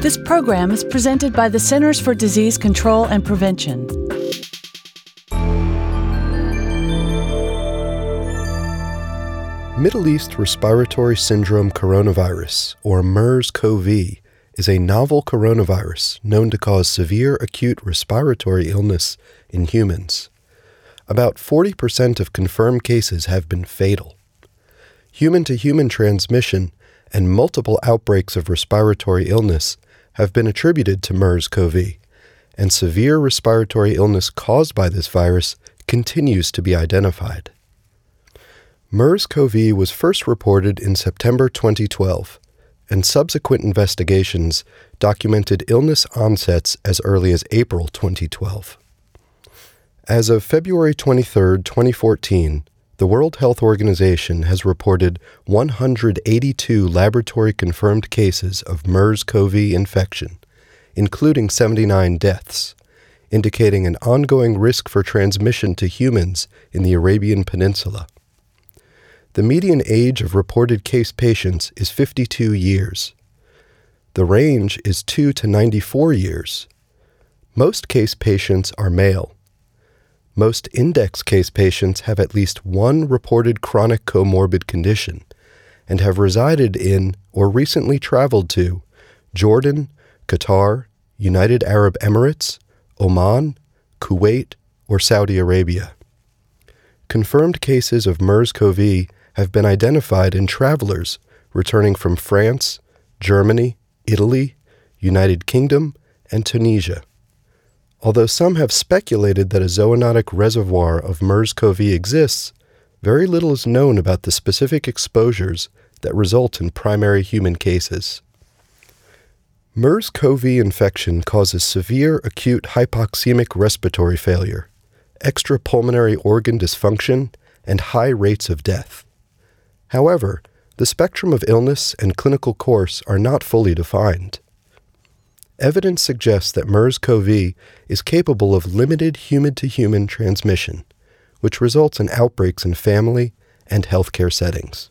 This program is presented by the Centers for Disease Control and Prevention. Middle East Respiratory Syndrome Coronavirus, or MERS CoV, is a novel coronavirus known to cause severe acute respiratory illness in humans. About 40% of confirmed cases have been fatal. Human to human transmission and multiple outbreaks of respiratory illness have been attributed to MERS CoV, and severe respiratory illness caused by this virus continues to be identified. MERS CoV was first reported in September 2012, and subsequent investigations documented illness onsets as early as April 2012. As of February 23, 2014, the World Health Organization has reported 182 laboratory confirmed cases of MERS CoV infection, including 79 deaths, indicating an ongoing risk for transmission to humans in the Arabian Peninsula. The median age of reported case patients is 52 years. The range is 2 to 94 years. Most case patients are male. Most index case patients have at least one reported chronic comorbid condition and have resided in or recently traveled to Jordan, Qatar, United Arab Emirates, Oman, Kuwait, or Saudi Arabia. Confirmed cases of MERS CoV have been identified in travelers returning from France, Germany, Italy, United Kingdom, and Tunisia. Although some have speculated that a zoonotic reservoir of MERS CoV exists, very little is known about the specific exposures that result in primary human cases. MERS CoV infection causes severe acute hypoxemic respiratory failure, extrapulmonary organ dysfunction, and high rates of death. However, the spectrum of illness and clinical course are not fully defined evidence suggests that MERS CoV is capable of limited human to human transmission, which results in outbreaks in family and healthcare settings.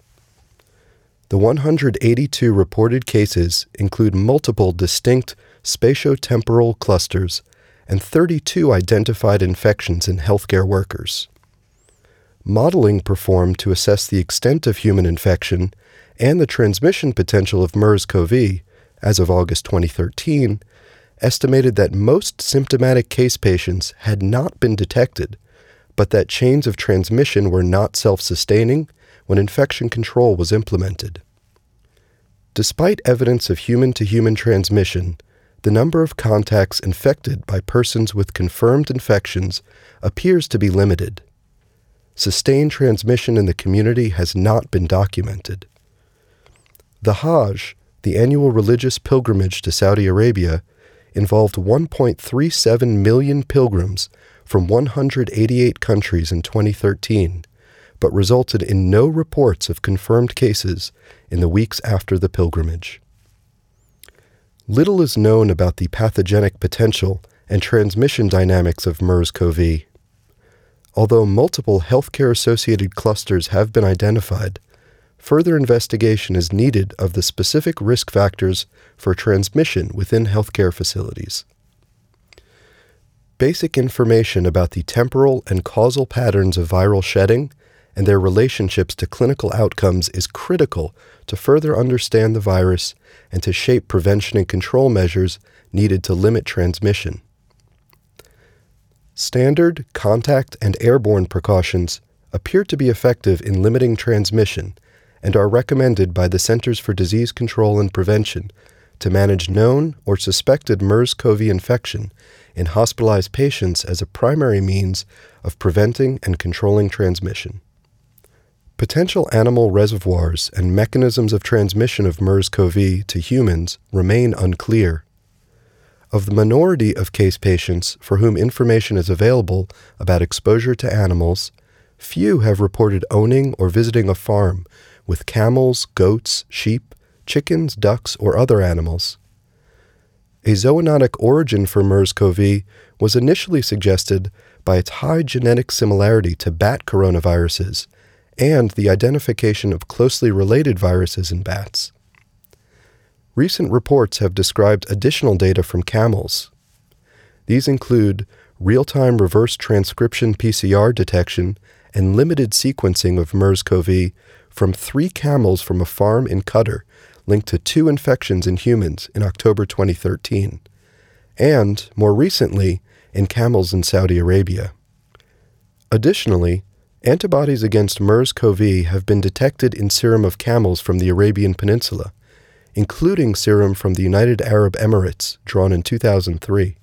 The 182 reported cases include multiple distinct spatiotemporal clusters and 32 identified infections in healthcare workers. Modeling performed to assess the extent of human infection and the transmission potential of MERS CoV as of August 2013, estimated that most symptomatic case patients had not been detected, but that chains of transmission were not self sustaining when infection control was implemented. Despite evidence of human to human transmission, the number of contacts infected by persons with confirmed infections appears to be limited. Sustained transmission in the community has not been documented. The Hajj, the annual religious pilgrimage to Saudi Arabia, involved 1.37 million pilgrims from 188 countries in 2013, but resulted in no reports of confirmed cases in the weeks after the pilgrimage. Little is known about the pathogenic potential and transmission dynamics of MERS CoV. Although multiple healthcare associated clusters have been identified, further investigation is needed of the specific risk factors for transmission within healthcare facilities. Basic information about the temporal and causal patterns of viral shedding and their relationships to clinical outcomes is critical to further understand the virus and to shape prevention and control measures needed to limit transmission. Standard, contact, and airborne precautions appear to be effective in limiting transmission and are recommended by the Centers for Disease Control and Prevention to manage known or suspected MERS CoV infection in hospitalized patients as a primary means of preventing and controlling transmission. Potential animal reservoirs and mechanisms of transmission of MERS CoV to humans remain unclear. Of the minority of case patients for whom information is available about exposure to animals, few have reported owning or visiting a farm with camels, goats, sheep, chickens, ducks, or other animals. A zoonotic origin for MERS CoV was initially suggested by its high genetic similarity to bat coronaviruses and the identification of closely related viruses in bats. recent reports have described additional data from camels. These include real time reverse transcription PCR detection and limited sequencing of MERS CoV from three camels from a farm in Qatar linked to two infections in humans in October 2013, and, more recently, in camels in Saudi Arabia. Additionally, antibodies against MERS CoV have been detected in serum of camels from the Arabian Peninsula, including serum from the United Arab Emirates drawn in 2003.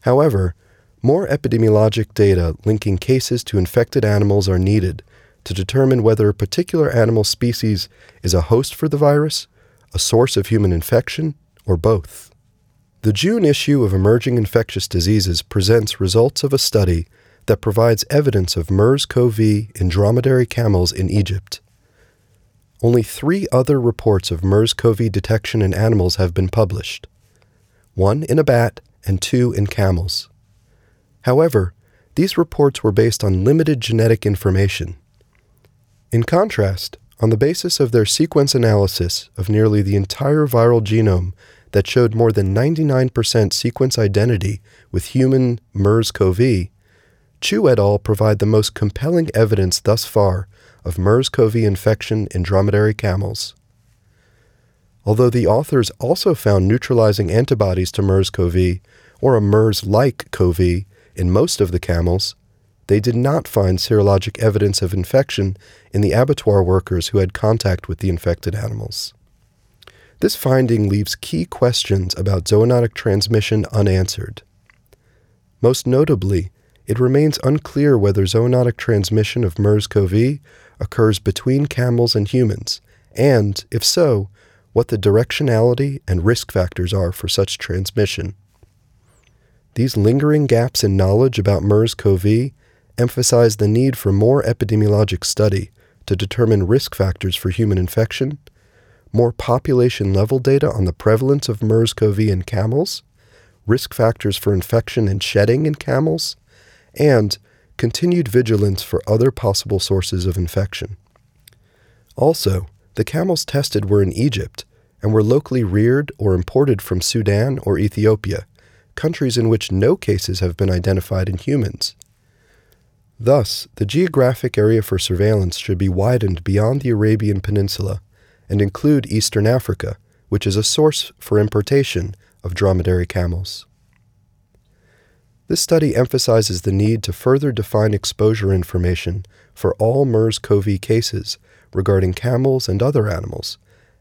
However, more epidemiologic data linking cases to infected animals are needed to determine whether a particular animal species is a host for the virus, a source of human infection, or both. The June issue of Emerging Infectious Diseases presents results of a study that provides evidence of MERS CoV in dromedary camels in Egypt. Only three other reports of MERS CoV detection in animals have been published one in a bat and two in camels. However, these reports were based on limited genetic information. In contrast, on the basis of their sequence analysis of nearly the entire viral genome that showed more than 99% sequence identity with human MERS CoV, Chu et al. provide the most compelling evidence thus far of MERS CoV infection in dromedary camels. Although the authors also found neutralizing antibodies to MERS CoV, or a MERS like CoV, in most of the camels, they did not find serologic evidence of infection in the abattoir workers who had contact with the infected animals. This finding leaves key questions about zoonotic transmission unanswered. Most notably, it remains unclear whether zoonotic transmission of MERS CoV occurs between camels and humans, and, if so, what the directionality and risk factors are for such transmission. These lingering gaps in knowledge about MERS CoV emphasize the need for more epidemiologic study to determine risk factors for human infection, more population level data on the prevalence of MERS CoV in camels, risk factors for infection and shedding in camels, and continued vigilance for other possible sources of infection. Also, the camels tested were in Egypt and were locally reared or imported from Sudan or Ethiopia, countries in which no cases have been identified in humans. Thus, the geographic area for surveillance should be widened beyond the Arabian Peninsula and include Eastern Africa, which is a source for importation of dromedary camels. This study emphasizes the need to further define exposure information for all MERS CoV cases regarding camels and other animals,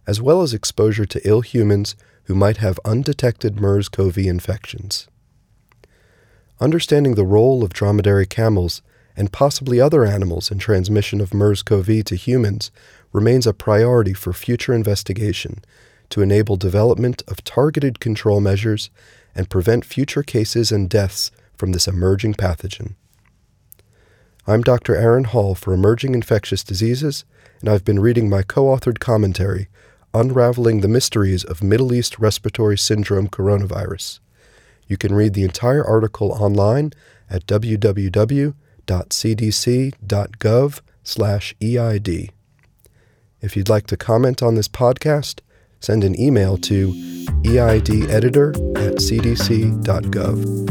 as well as exposure to ill humans who might have undetected MERS CoV infections. Understanding the role of dromedary camels and possibly other animals in transmission of MERS CoV to humans remains a priority for future investigation to enable development of targeted control measures and prevent future cases and deaths from this emerging pathogen. I'm Dr. Aron Hall for Emerging Infectious Diseases, and I've been reading my co authored commentary, Unraveling the Mysteries of Middle East Respiratory Syndrome Coronavirus. You can read the entire article online at www.cdc.gov/eid. If you'd like to comment on this podcast, send an email to eideditor at cdc.gov.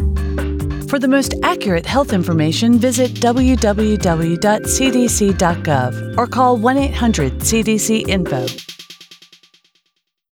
For the most accurate health information, visit www.cdc.gov or call 1 800 CDC Info.